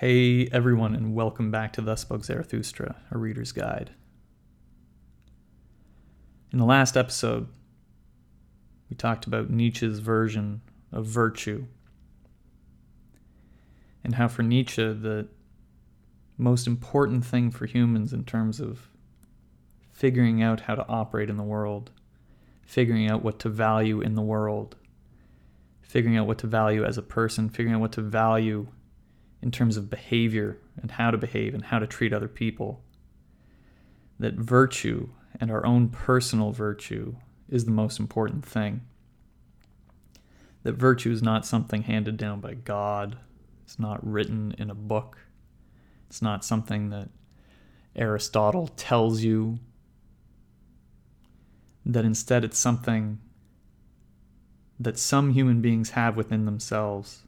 Hey everyone, and welcome back to Thus Spoke Zarathustra, a reader's guide. In the last episode, we talked about Nietzsche's version of virtue, and how for Nietzsche, the most important thing for humans in terms of figuring out how to operate in the world, figuring out what to value in the world, figuring out what to value as a person, figuring out what to value in terms of behavior and how to behave and how to treat other people. That virtue and our own personal virtue is the most important thing. That virtue is not something handed down by God, it's not written in a book, it's not something that Aristotle tells you. That instead it's something that some human beings have within themselves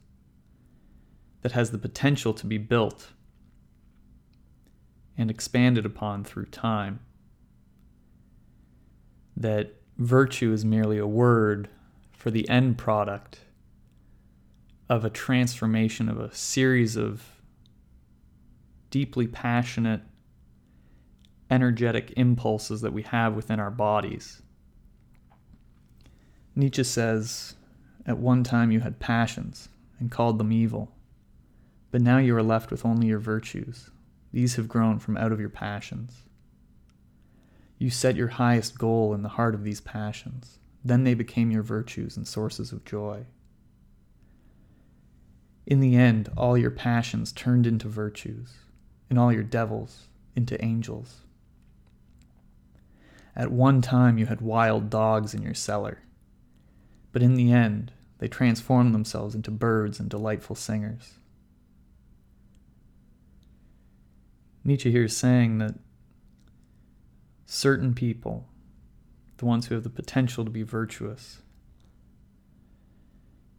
that has the potential to be built and expanded upon through time. That virtue is merely a word for the end product of a transformation of a series of deeply passionate, energetic impulses that we have within our bodies. Nietzsche says, At one time you had passions and called them evil. But now you are left with only your virtues. These have grown from out of your passions. You set your highest goal in the heart of these passions. Then they became your virtues and sources of joy. In the end, all your passions turned into virtues, and all your devils into angels. At one time, you had wild dogs in your cellar, but in the end, they transformed themselves into birds and delightful singers. Nietzsche here is saying that certain people, the ones who have the potential to be virtuous,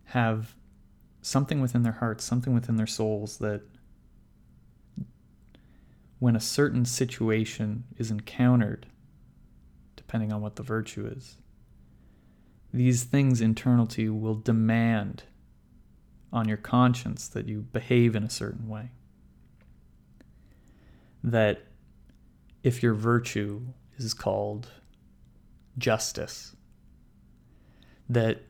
have something within their hearts, something within their souls that when a certain situation is encountered, depending on what the virtue is, these things internal to you will demand on your conscience that you behave in a certain way that if your virtue is called justice, that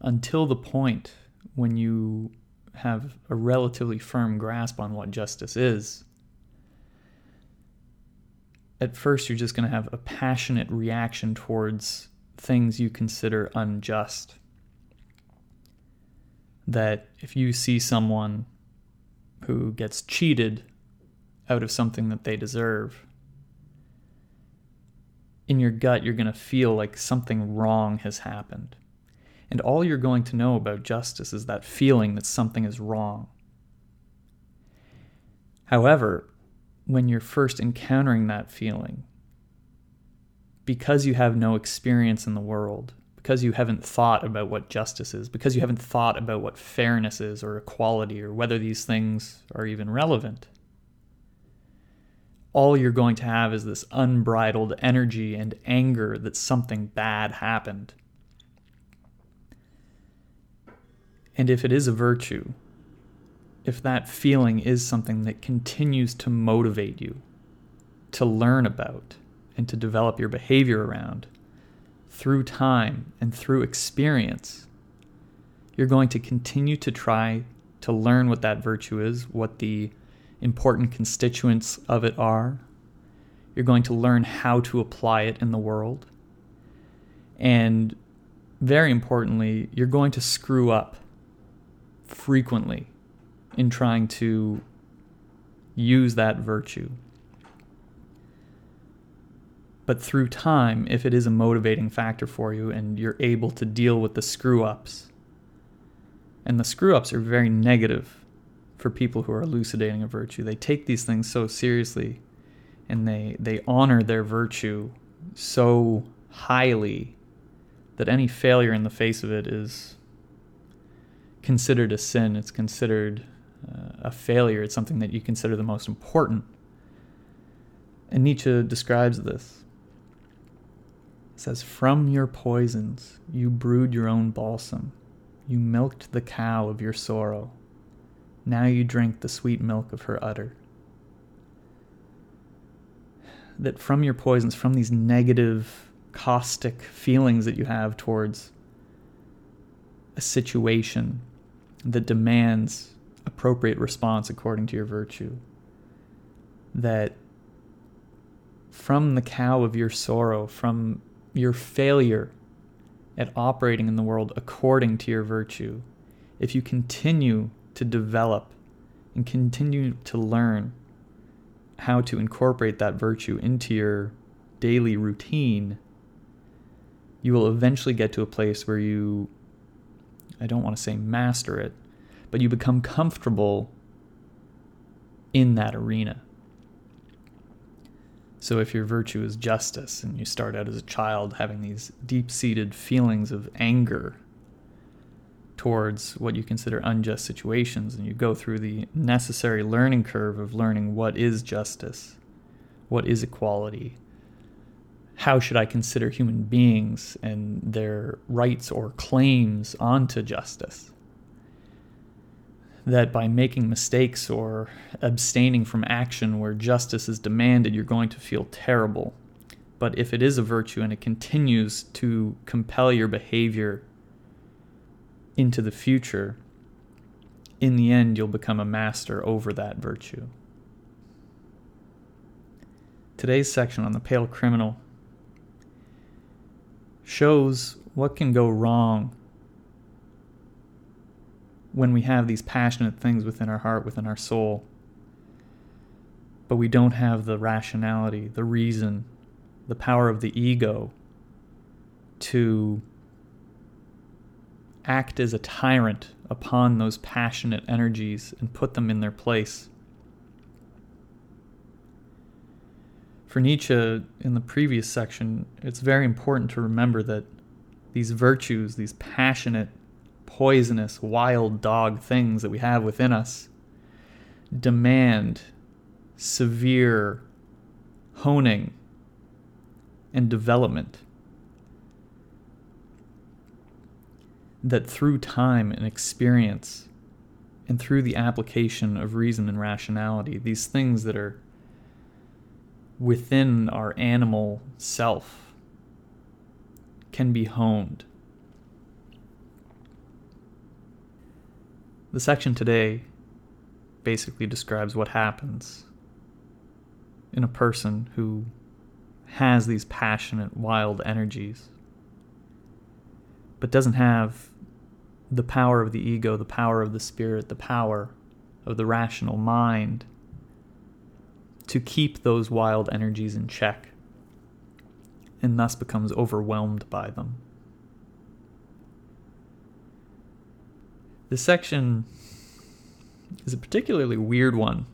until the point when you have a relatively firm grasp on what justice is, at first you're just going to have a passionate reaction towards things you consider unjust. That if you see someone who gets cheated out of something that they deserve, in your gut, you're going to feel like something wrong has happened. And all you're going to know about justice is that feeling that something is wrong. However, when you're first encountering that feeling, because you have no experience in the world, because you haven't thought about what justice is, because you haven't thought about what fairness is or equality or whether these things are even relevant, all you're going to have is this unbridled energy and anger that something bad happened. And if it is a virtue, if that feeling is something that continues to motivate you to learn about and to develop your behavior around through time and through experience, you're going to continue to try to learn what that virtue is, what the important constituents of it are. You're going to learn how to apply it in the world. And very importantly, you're going to screw up frequently in trying to use that virtue. But through time, if it is a motivating factor for you and you're able to deal with the screw ups, and the screw ups are very negative for people who are elucidating a virtue. They take these things so seriously and they, they honor their virtue so highly that any failure in the face of it is considered a sin. It's considered uh, a failure. It's something that you consider the most important. And Nietzsche describes this. He says, From your poisons you brewed your own balsam. You milked the cow of your sorrow Now you drink the sweet milk of her udder. That from your poisons, from these negative, caustic feelings that you have towards a situation that demands appropriate response according to your virtue, that from the cow of your sorrow, from your failure at operating in the world according to your virtue, if you continue to develop and continue to learn how to incorporate that virtue into your daily routine, you will eventually get to a place where you, I don't want to say master it, but you become comfortable in that arena. So, if your virtue is justice and you start out as a child having these deep seated feelings of anger towards what you consider unjust situations, and you go through the necessary learning curve of learning what is justice, what is equality, how should I consider human beings and their rights or claims onto justice that by making mistakes or abstaining from action where justice is demanded, you're going to feel terrible. But if it is a virtue and it continues to compel your behavior into the future, in the end, you'll become a master over that virtue. Today's section on the pale criminal shows what can go wrong when we have these passionate things within our heart, within our soul, but we don't have the rationality, the reason, the power of the ego to act as a tyrant upon those passionate energies and put them in their place. For Nietzsche, in the previous section, it's very important to remember that these virtues, these passionate poisonous, wild dog things that we have within us demand severe honing and development. That through time and experience, and through the application of reason and rationality, these things that are within our animal self can be honed. The section today basically describes what happens in a person who has these passionate, wild energies, but doesn't have the power of the ego, the power of the spirit, the power of the rational mind to keep those wild energies in check, and thus becomes overwhelmed by them. This section is a particularly weird one.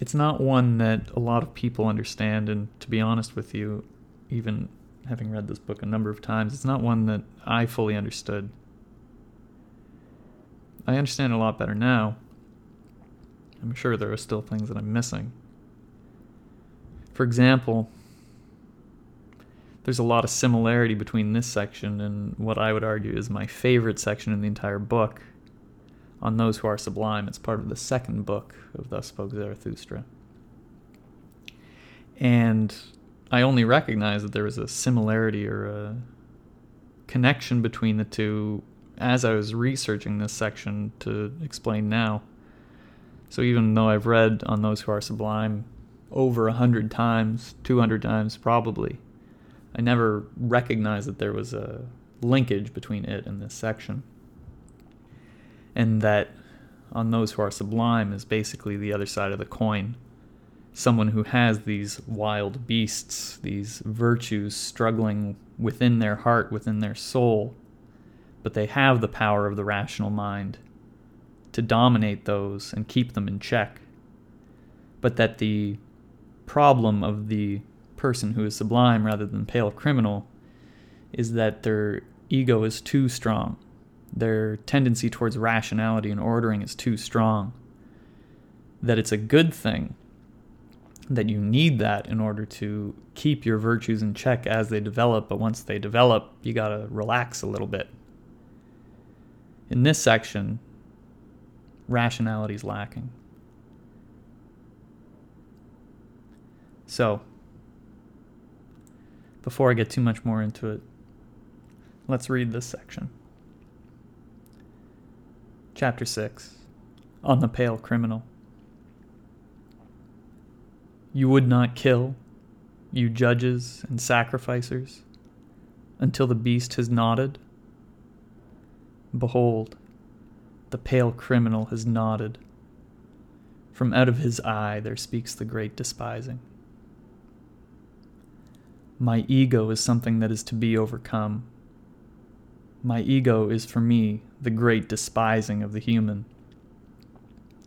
It's not one that a lot of people understand, and to be honest with you, even having read this book a number of times, it's not one that I fully understood. I understand a lot better now. I'm sure there are still things that I'm missing. For example, there's a lot of similarity between this section and what I would argue is my favorite section in the entire book on those who are sublime. It's part of the second book of Thus Spoke Zarathustra. And I only recognized that there was a similarity or a connection between the two as I was researching this section to explain now. So even though I've read on those who are sublime over a hundred times, two hundred times probably, I never recognized that there was a linkage between it and this section. And that on those who are sublime is basically the other side of the coin. Someone who has these wild beasts, these virtues struggling within their heart, within their soul, but they have the power of the rational mind to dominate those and keep them in check. But that the problem of the person who is sublime rather than pale criminal is that their ego is too strong. Their tendency towards rationality and ordering is too strong. That it's a good thing that you need that in order to keep your virtues in check as they develop, but once they develop, you gotta relax a little bit. In this section, rationality is lacking. So, before I get too much more into it, let's read this section. Chapter 6 On the Pale Criminal. You would not kill, you judges and sacrificers, until the beast has nodded? Behold, the pale criminal has nodded. From out of his eye there speaks the great despising. My ego is something that is to be overcome. My ego is for me the great despising of the human.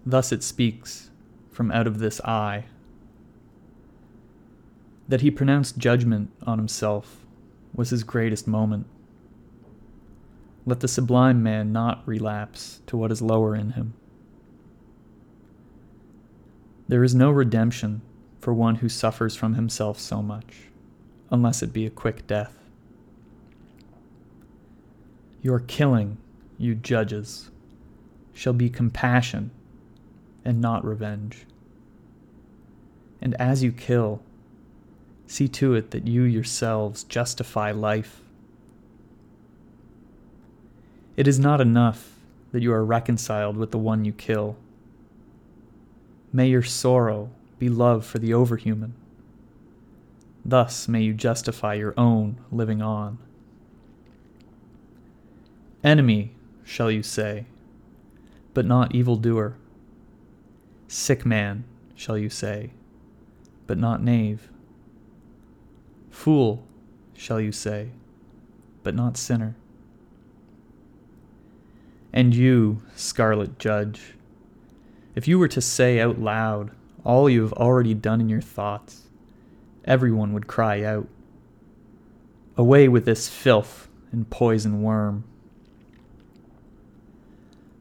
Thus it speaks from out of this eye. That he pronounced judgment on himself was his greatest moment. Let the sublime man not relapse to what is lower in him. There is no redemption for one who suffers from himself so much unless it be a quick death. Your killing, you judges, shall be compassion and not revenge. And as you kill, see to it that you yourselves justify life. It is not enough that you are reconciled with the one you kill. May your sorrow be love for the overhuman. Thus may you justify your own living on. Enemy, shall you say, but not evildoer. Sick man, shall you say, but not knave. Fool, shall you say, but not sinner. And you, scarlet judge, if you were to say out loud all you have already done in your thoughts, everyone would cry out, Away with this filth and poison worm.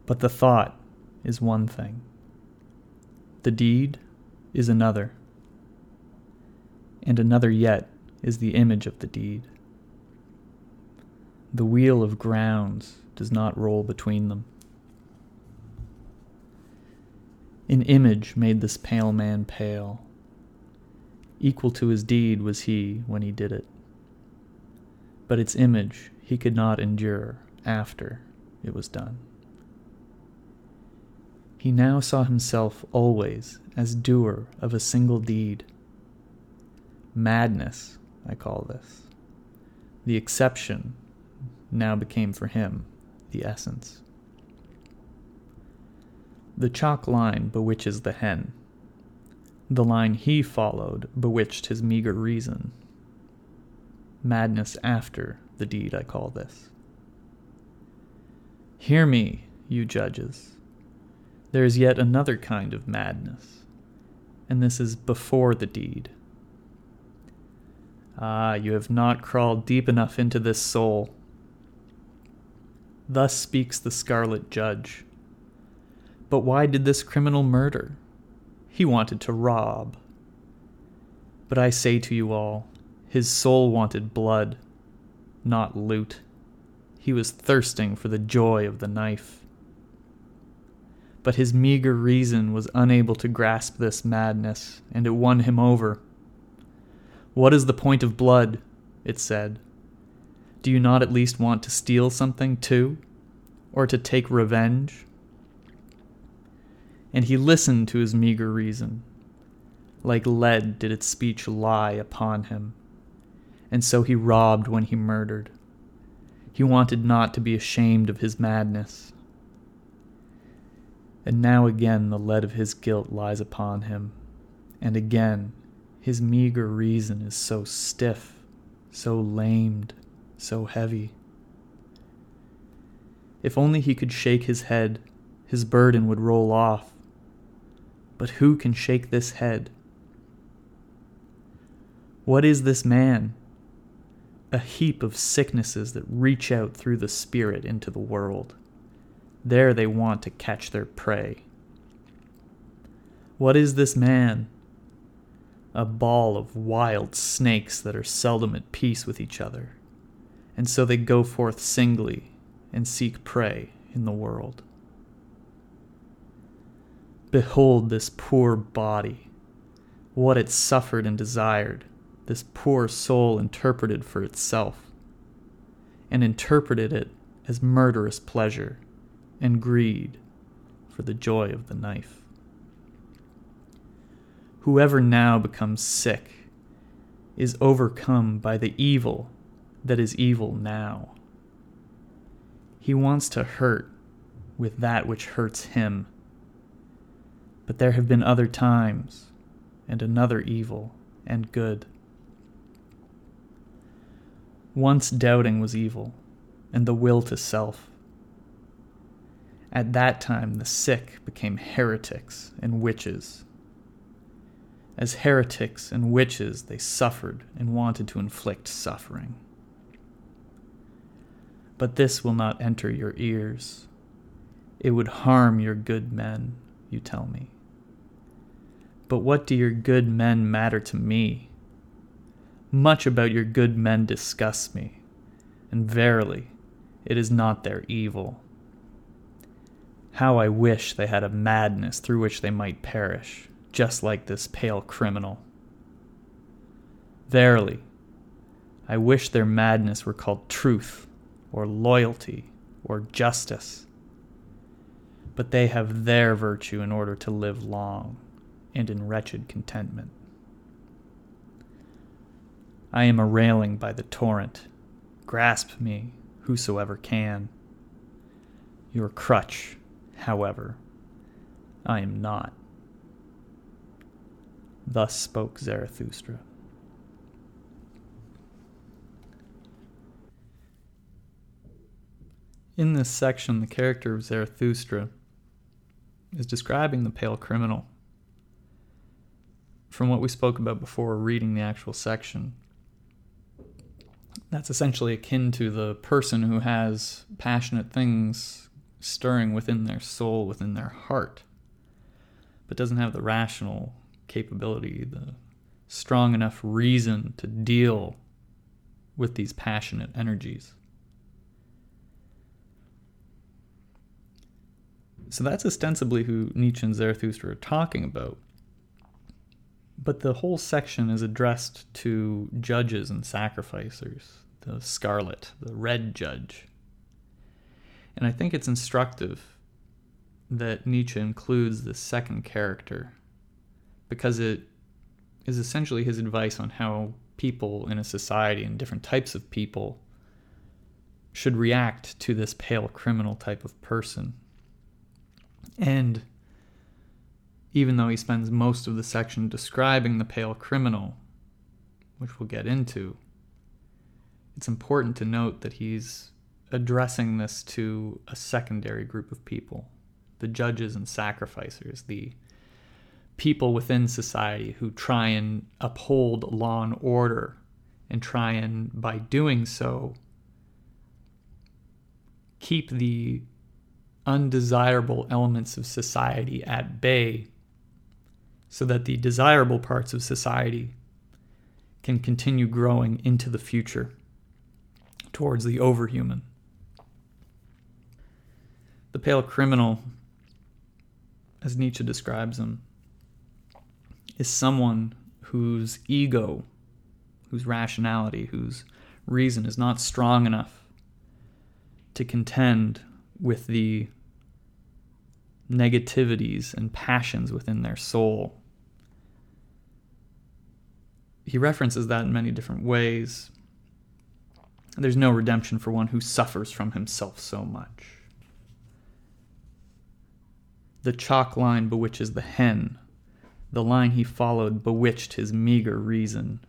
But the thought is one thing, the deed is another, and another yet is the image of the deed. The wheel of grounds does not roll between them. An image made this pale man pale Equal to his deed was he when he did it. But its image he could not endure after it was done. He now saw himself always as doer of a single deed. Madness, I call this. The exception now became for him the essence. The chalk line bewitches the hen the line he followed bewitched his meager reason. Madness after the deed, I call this. Hear me, you judges. There is yet another kind of madness, and this is before the deed. Ah, you have not crawled deep enough into this soul. Thus speaks the scarlet judge. But why did this criminal murder? He wanted to rob. But I say to you all, his soul wanted blood, not loot. He was thirsting for the joy of the knife. But his meager reason was unable to grasp this madness, and it won him over. What is the point of blood? it said. Do you not at least want to steal something, too? Or to take revenge? and he listened to his meager reason. Like lead did its speech lie upon him, and so he robbed when he murdered. He wanted not to be ashamed of his madness. And now again the lead of his guilt lies upon him, and again his meager reason is so stiff, so lamed, so heavy. If only he could shake his head, his burden would roll off, but who can shake this head? What is this man? A heap of sicknesses that reach out through the spirit into the world. There they want to catch their prey. What is this man? A ball of wild snakes that are seldom at peace with each other, and so they go forth singly and seek prey in the world. Behold this poor body, what it suffered and desired, this poor soul interpreted for itself, and interpreted it as murderous pleasure and greed for the joy of the knife. Whoever now becomes sick is overcome by the evil that is evil now. He wants to hurt with that which hurts him. But there have been other times, and another evil and good. Once doubting was evil, and the will to self. At that time, the sick became heretics and witches. As heretics and witches, they suffered and wanted to inflict suffering. But this will not enter your ears. It would harm your good men, you tell me. But what do your good men matter to me? Much about your good men disgusts me, and verily, it is not their evil. How I wish they had a madness through which they might perish, just like this pale criminal. Verily, I wish their madness were called truth, or loyalty, or justice. But they have their virtue in order to live long and in wretched contentment. I am a railing by the torrent. Grasp me, whosoever can. Your crutch, however, I am not. Thus spoke Zarathustra. In this section, the character of Zarathustra is describing the pale criminal. From what we spoke about before reading the actual section, that's essentially akin to the person who has passionate things stirring within their soul, within their heart, but doesn't have the rational capability, the strong enough reason to deal with these passionate energies. So that's ostensibly who Nietzsche and Zarathustra are talking about. But the whole section is addressed to judges and sacrificers, the scarlet, the red judge. And I think it's instructive that Nietzsche includes the second character because it is essentially his advice on how people in a society and different types of people should react to this pale criminal type of person. And even though he spends most of the section describing the pale criminal, which we'll get into, it's important to note that he's addressing this to a secondary group of people the judges and sacrificers, the people within society who try and uphold law and order and try and, by doing so, keep the undesirable elements of society at bay so that the desirable parts of society can continue growing into the future towards the overhuman. The pale criminal, as Nietzsche describes him, is someone whose ego, whose rationality, whose reason is not strong enough to contend with the negativities and passions within their soul he references that in many different ways. There's no redemption for one who suffers from himself so much. The chalk line bewitches the hen. The line he followed bewitched his meager reason.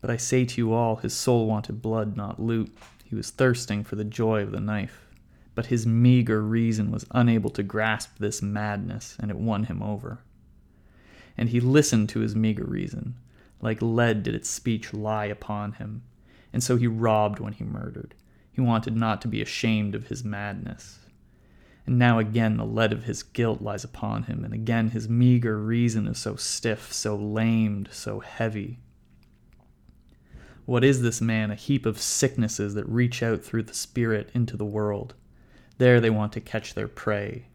But I say to you all, his soul wanted blood, not loot. He was thirsting for the joy of the knife. But his meager reason was unable to grasp this madness, and it won him over and he listened to his meager reason. Like lead did its speech lie upon him, and so he robbed when he murdered. He wanted not to be ashamed of his madness. And now again the lead of his guilt lies upon him, and again his meager reason is so stiff, so lamed, so heavy. What is this man? A heap of sicknesses that reach out through the spirit into the world. There they want to catch their prey.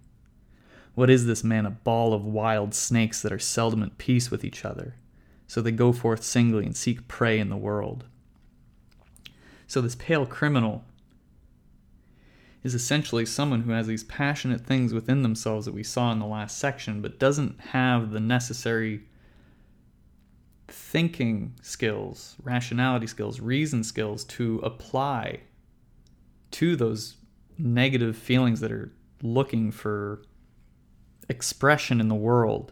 What is this man? A ball of wild snakes that are seldom at peace with each other. So they go forth singly and seek prey in the world. So this pale criminal is essentially someone who has these passionate things within themselves that we saw in the last section, but doesn't have the necessary thinking skills, rationality skills, reason skills to apply to those negative feelings that are looking for expression in the world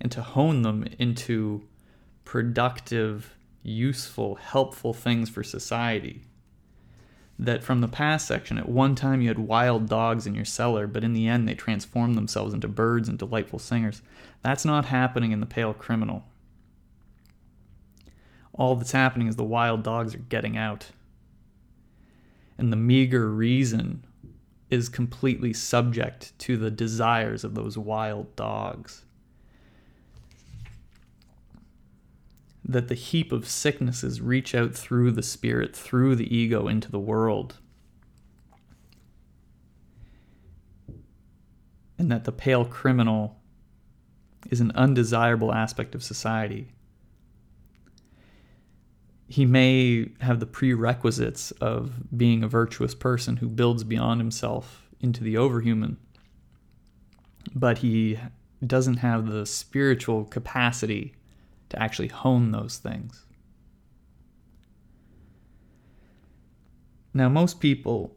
and to hone them into productive, useful, helpful things for society that from the past section, at one time you had wild dogs in your cellar, but in the end they transformed themselves into birds and delightful singers. That's not happening in The Pale Criminal. All that's happening is the wild dogs are getting out. And the meager reason is completely subject to the desires of those wild dogs. That the heap of sicknesses reach out through the spirit, through the ego into the world. And that the pale criminal is an undesirable aspect of society. He may have the prerequisites of being a virtuous person who builds beyond himself into the overhuman, but he doesn't have the spiritual capacity to actually hone those things. Now, most people,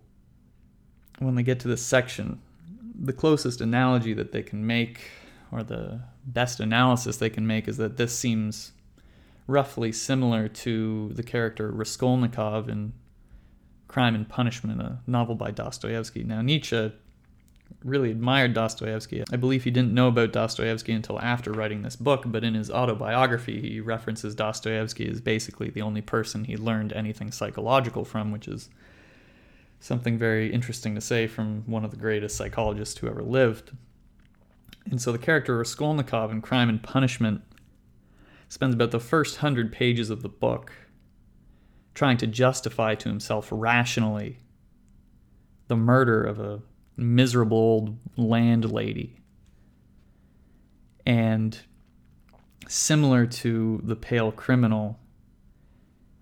when they get to this section, the closest analogy that they can make, or the best analysis they can make, is that this seems roughly similar to the character Raskolnikov in Crime and Punishment, a novel by Dostoevsky. Now, Nietzsche really admired Dostoevsky. I believe he didn't know about Dostoevsky until after writing this book, but in his autobiography, he references Dostoevsky as basically the only person he learned anything psychological from, which is something very interesting to say from one of the greatest psychologists who ever lived. And so the character Raskolnikov in Crime and Punishment spends about the first hundred pages of the book trying to justify to himself rationally the murder of a miserable old landlady. And similar to the pale criminal,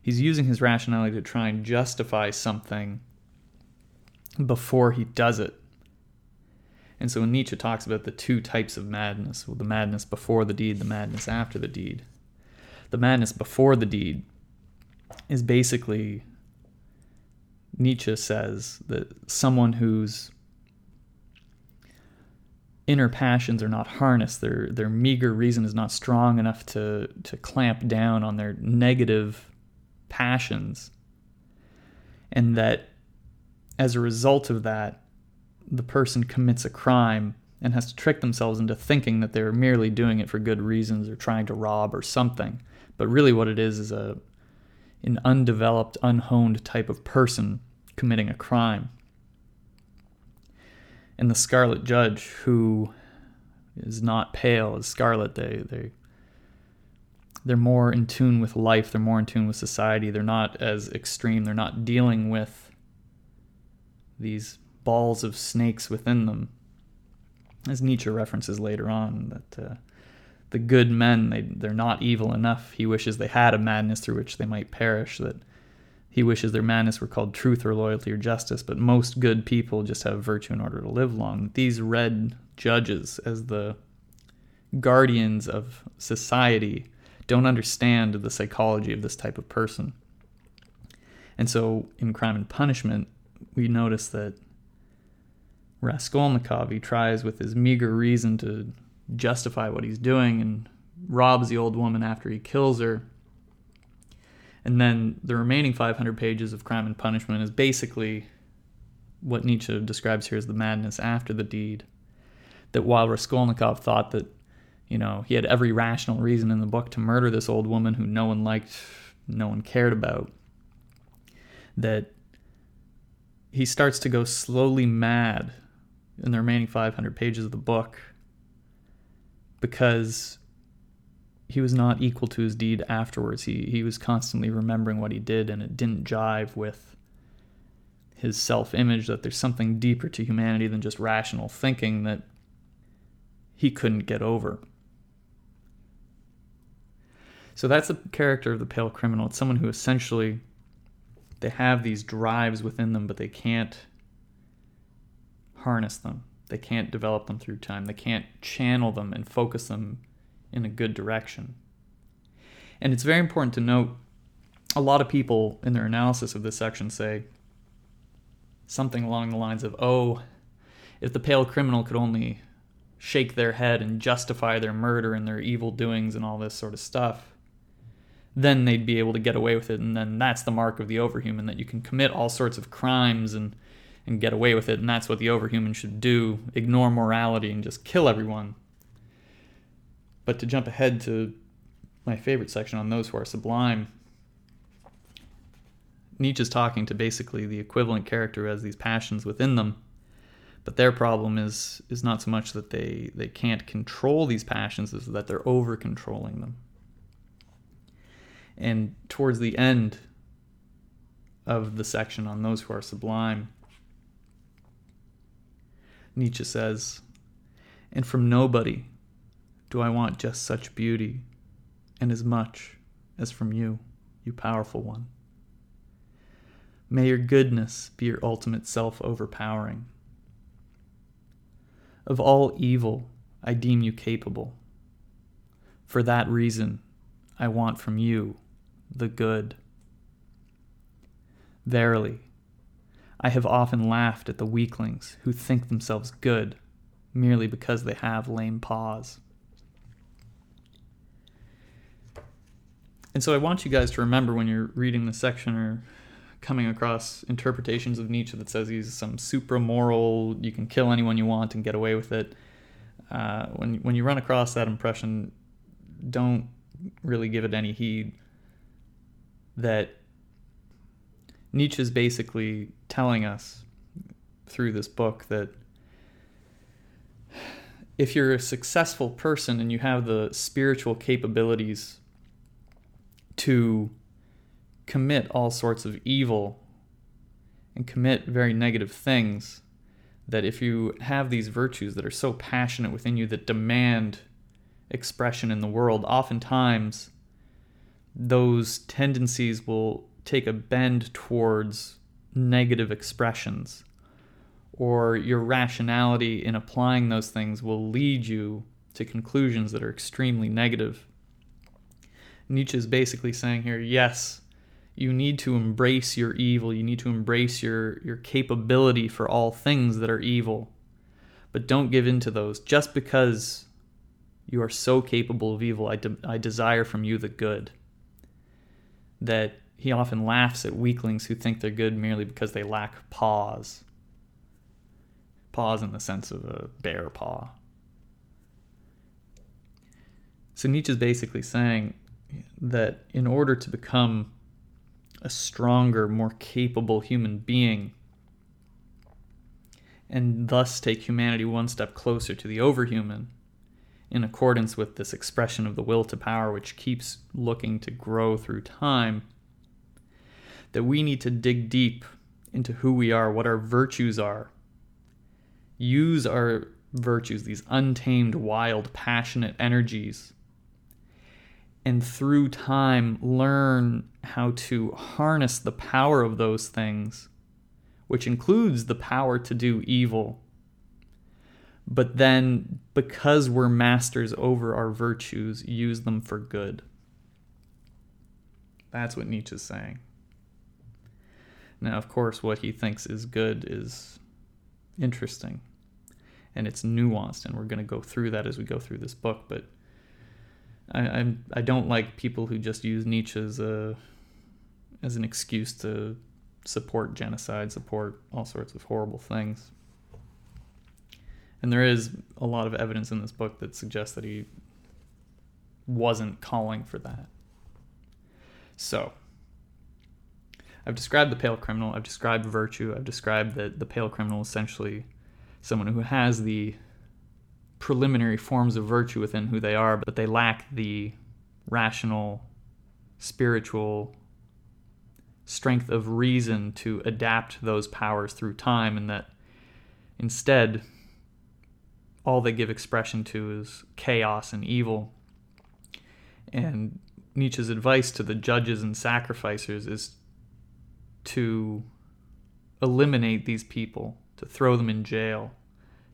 he's using his rationality to try and justify something before he does it. And so when Nietzsche talks about the two types of madness, the madness before the deed, the madness after the deed, the madness before the deed is basically Nietzsche says that someone who's inner passions are not harnessed. Their their meager reason is not strong enough to to clamp down on their negative passions. And that as a result of that, the person commits a crime and has to trick themselves into thinking that they're merely doing it for good reasons or trying to rob or something. But really what it is is a an undeveloped, unhoned type of person committing a crime and the Scarlet Judge, who is not pale as Scarlet. They they they're more in tune with life. They're more in tune with society. They're not as extreme. They're not dealing with these balls of snakes within them, as Nietzsche references later on. That uh, the good men they they're not evil enough. He wishes they had a madness through which they might perish. That he wishes their madness were called truth or loyalty or justice, but most good people just have virtue in order to live long. These red judges, as the guardians of society, don't understand the psychology of this type of person. And so in Crime and Punishment, we notice that Raskolnikov, he tries with his meager reason to justify what he's doing and robs the old woman after he kills her and then the remaining 500 pages of Crime and Punishment is basically what Nietzsche describes here as the madness after the deed. That while Raskolnikov thought that, you know, he had every rational reason in the book to murder this old woman who no one liked, no one cared about, that he starts to go slowly mad in the remaining 500 pages of the book because he was not equal to his deed afterwards. He he was constantly remembering what he did, and it didn't jive with his self image that there's something deeper to humanity than just rational thinking that he couldn't get over. So that's the character of the pale criminal. It's someone who essentially they have these drives within them, but they can't harness them. They can't develop them through time. They can't channel them and focus them in a good direction. And it's very important to note a lot of people in their analysis of this section say something along the lines of, oh, if the pale criminal could only shake their head and justify their murder and their evil doings and all this sort of stuff, then they'd be able to get away with it. And then that's the mark of the overhuman that you can commit all sorts of crimes and, and get away with it. And that's what the overhuman should do ignore morality and just kill everyone. But to jump ahead to my favorite section on those who are sublime, Nietzsche's talking to basically the equivalent character who has these passions within them. But their problem is is not so much that they, they can't control these passions, as that they're over controlling them. And towards the end of the section on those who are sublime, Nietzsche says, And from nobody do I want just such beauty, and as much as from you, you powerful one. May your goodness be your ultimate self overpowering. Of all evil, I deem you capable. For that reason, I want from you the good. Verily, I have often laughed at the weaklings who think themselves good merely because they have lame paws. And so I want you guys to remember when you're reading the section or coming across interpretations of Nietzsche that says he's some supra-moral, you can kill anyone you want and get away with it. Uh, when when you run across that impression, don't really give it any heed. That Nietzsche is basically telling us through this book that if you're a successful person and you have the spiritual capabilities to commit all sorts of evil and commit very negative things that if you have these virtues that are so passionate within you that demand expression in the world, oftentimes those tendencies will take a bend towards negative expressions, or your rationality in applying those things will lead you to conclusions that are extremely negative. Nietzsche is basically saying here yes, you need to embrace your evil. You need to embrace your, your capability for all things that are evil. But don't give in to those. Just because you are so capable of evil, I, de- I desire from you the good. That he often laughs at weaklings who think they're good merely because they lack paws. Paws in the sense of a bear paw. So Nietzsche's basically saying that in order to become a stronger, more capable human being, and thus take humanity one step closer to the overhuman, in accordance with this expression of the will to power, which keeps looking to grow through time, that we need to dig deep into who we are, what our virtues are, use our virtues, these untamed, wild, passionate energies and through time learn how to harness the power of those things, which includes the power to do evil. But then, because we're masters over our virtues, use them for good. That's what Nietzsche's saying. Now, of course, what he thinks is good is interesting and it's nuanced, and we're going to go through that as we go through this book. But I, I don't like people who just use Nietzsche as a as an excuse to support genocide, support all sorts of horrible things. And there is a lot of evidence in this book that suggests that he wasn't calling for that. So, I've described the pale criminal, I've described virtue, I've described that the pale criminal is essentially someone who has the preliminary forms of virtue within who they are, but they lack the rational, spiritual strength of reason to adapt those powers through time, and that instead, all they give expression to is chaos and evil. And Nietzsche's advice to the judges and sacrificers is to eliminate these people, to throw them in jail,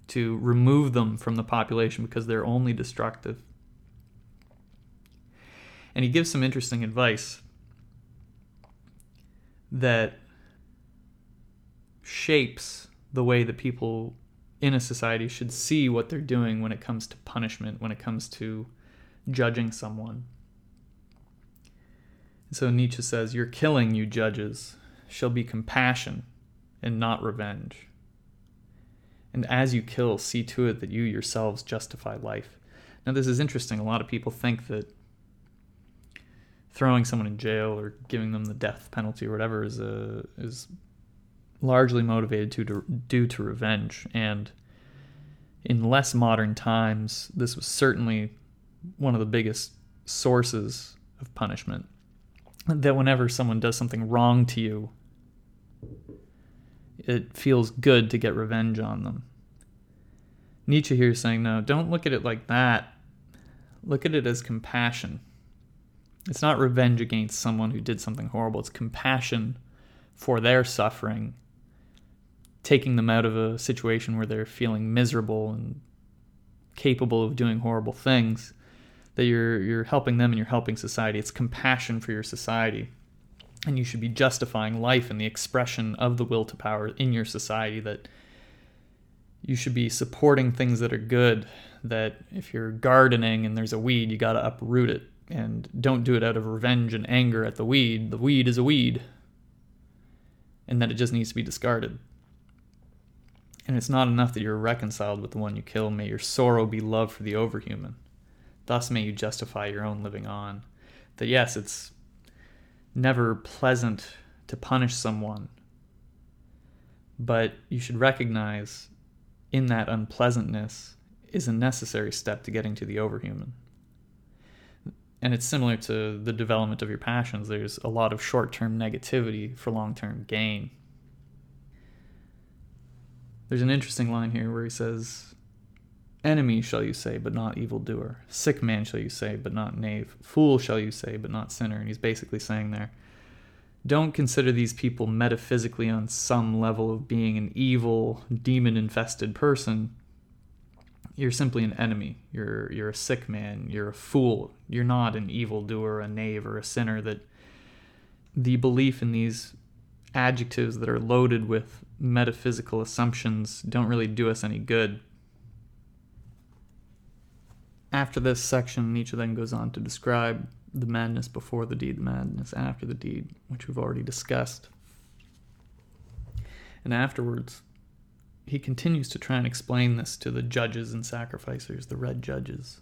to remove them from the population because they're only destructive. And he gives some interesting advice that shapes the way that people in a society should see what they're doing when it comes to punishment, when it comes to judging someone. So Nietzsche says, Your killing, you judges, shall be compassion and not revenge. And as you kill, see to it that you yourselves justify life. Now, this is interesting. A lot of people think that throwing someone in jail or giving them the death penalty or whatever is a, is largely motivated to, to due to revenge. And in less modern times, this was certainly one of the biggest sources of punishment. That whenever someone does something wrong to you, it feels good to get revenge on them. Nietzsche here is saying, no, don't look at it like that. Look at it as compassion. It's not revenge against someone who did something horrible, it's compassion for their suffering, taking them out of a situation where they're feeling miserable and capable of doing horrible things. That you're you're helping them and you're helping society. It's compassion for your society and you should be justifying life and the expression of the will to power in your society that you should be supporting things that are good that if you're gardening and there's a weed you got to uproot it. And don't do it out of revenge and anger at the weed. The weed is a weed. And that it just needs to be discarded. And it's not enough that you're reconciled with the one you kill. May your sorrow be love for the overhuman. Thus may you justify your own living on. That yes it's never pleasant to punish someone. But you should recognize in that unpleasantness is a necessary step to getting to the overhuman. And it's similar to the development of your passions. There's a lot of short term negativity for long term gain. There's an interesting line here where he says, Enemy shall you say, but not evildoer. Sick man shall you say, but not knave. Fool shall you say, but not sinner. And he's basically saying there, don't consider these people metaphysically on some level of being an evil, demon infested person. You're simply an enemy. You're you're a sick man. You're a fool. You're not an evildoer, a knave, or a sinner. That the belief in these adjectives that are loaded with metaphysical assumptions don't really do us any good. After this section, Nietzsche then goes on to describe the madness before the deed, the madness after the deed, which we've already discussed. And afterwards, he continues to try and explain this to the judges and sacrificers, the red judges.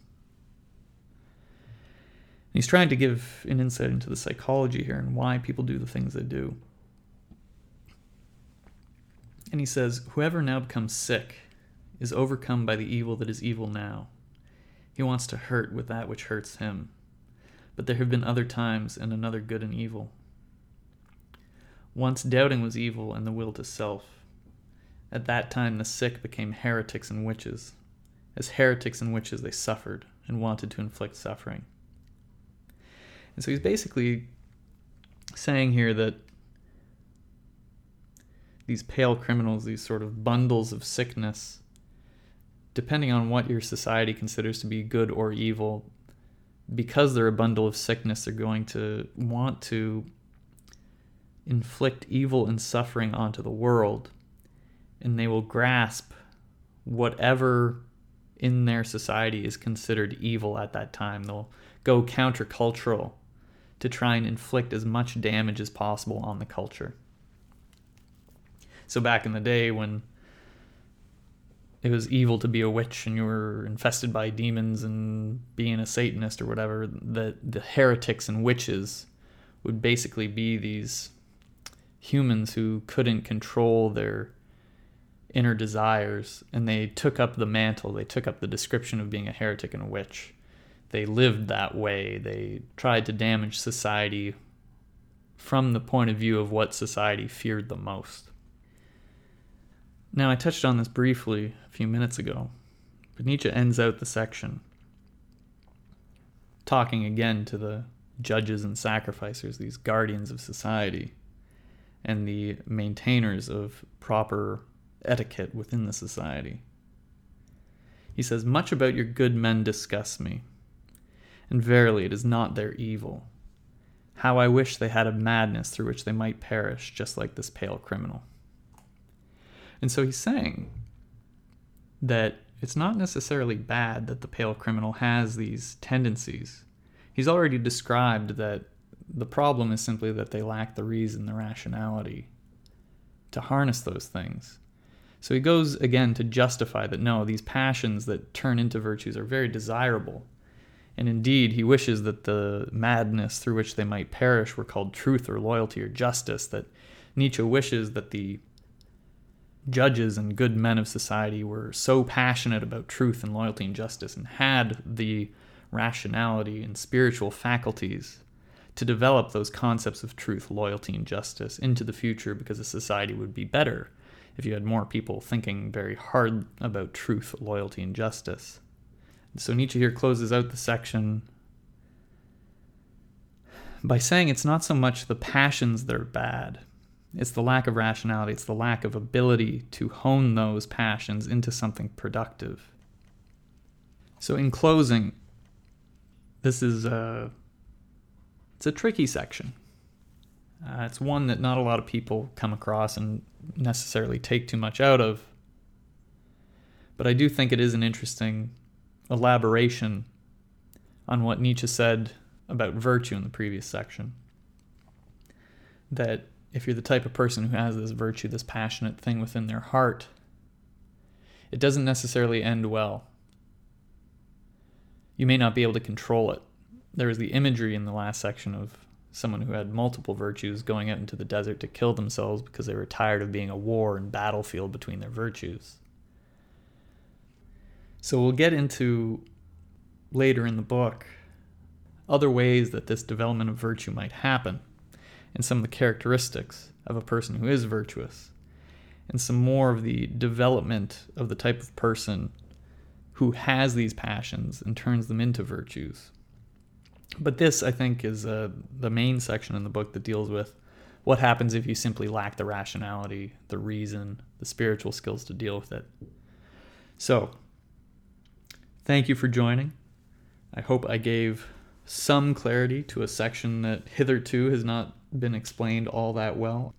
And he's trying to give an insight into the psychology here and why people do the things they do. And he says, Whoever now becomes sick is overcome by the evil that is evil now. He wants to hurt with that which hurts him. But there have been other times and another good and evil. Once doubting was evil and the will to self. At that time the sick became heretics and witches. As heretics and witches, they suffered and wanted to inflict suffering. And so he's basically saying here that these pale criminals, these sort of bundles of sickness, depending on what your society considers to be good or evil, because they're a bundle of sickness, they're going to want to inflict evil and suffering onto the world. And they will grasp whatever in their society is considered evil at that time. They'll go countercultural to try and inflict as much damage as possible on the culture. So, back in the day when it was evil to be a witch and you were infested by demons and being a satanist or whatever the the heretics and witches would basically be these humans who couldn't control their inner desires. And they took up the mantle. They took up the description of being a heretic and a witch. They lived that way. They tried to damage society from the point of view of what society feared the most now, I touched on this briefly a few minutes ago, But Nietzsche ends out the section talking again to the judges and sacrificers, these guardians of society, and the maintainers of proper etiquette within the society. He says, Much about your good men disgusts me, and verily it is not their evil. How I wish they had a madness through which they might perish, just like this pale criminal. And so he's saying that it's not necessarily bad that the pale criminal has these tendencies. He's already described that the problem is simply that they lack the reason, the rationality to harness those things. So he goes again to justify that no, these passions that turn into virtues are very desirable. And indeed, he wishes that the madness through which they might perish were called truth or loyalty or justice, that Nietzsche wishes that the judges and good men of society were so passionate about truth and loyalty and justice and had the rationality and spiritual faculties to develop those concepts of truth, loyalty, and justice into the future because a society would be better if you had more people thinking very hard about truth, loyalty, and justice. So Nietzsche here closes out the section by saying it's not so much the passions that are bad, it's the lack of rationality, it's the lack of ability to hone those passions into something productive. So, in closing, this is a, it's a tricky section. Uh, it's one that not a lot of people come across and necessarily take too much out of. But I do think it is an interesting elaboration on what Nietzsche said about virtue in the previous section. That if you're the type of person who has this virtue, this passionate thing within their heart, it doesn't necessarily end well. You may not be able to control it. There was the imagery in the last section of someone who had multiple virtues going out into the desert to kill themselves because they were tired of being a war and battlefield between their virtues. So we'll get into later in the book other ways that this development of virtue might happen and some of the characteristics of a person who is virtuous and some more of the development of the type of person who has these passions and turns them into virtues. But this, I think, is uh, the main section in the book that deals with what happens if you simply lack the rationality, the reason, the spiritual skills to deal with it. So, thank you for joining. I hope I gave some clarity to a section that hitherto has not been explained all that well.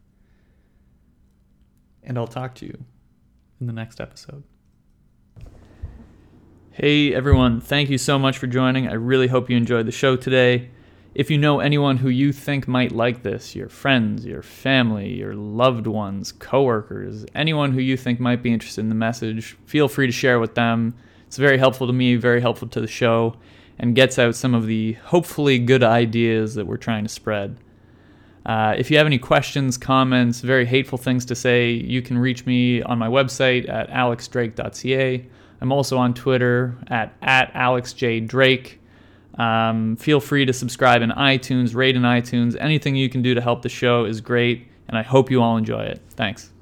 And I'll talk to you in the next episode. Hey everyone, thank you so much for joining. I really hope you enjoyed the show today. If you know anyone who you think might like this, your friends, your family, your loved ones, coworkers, anyone who you think might be interested in the message, feel free to share with them. It's very helpful to me, very helpful to the show, and gets out some of the hopefully good ideas that we're trying to spread. Uh, if you have any questions, comments, very hateful things to say, you can reach me on my website at alexdrake.ca I'm also on Twitter at, at AlexJDrake. Um, feel free to subscribe in iTunes, rate in iTunes. Anything you can do to help the show is great, and I hope you all enjoy it. Thanks.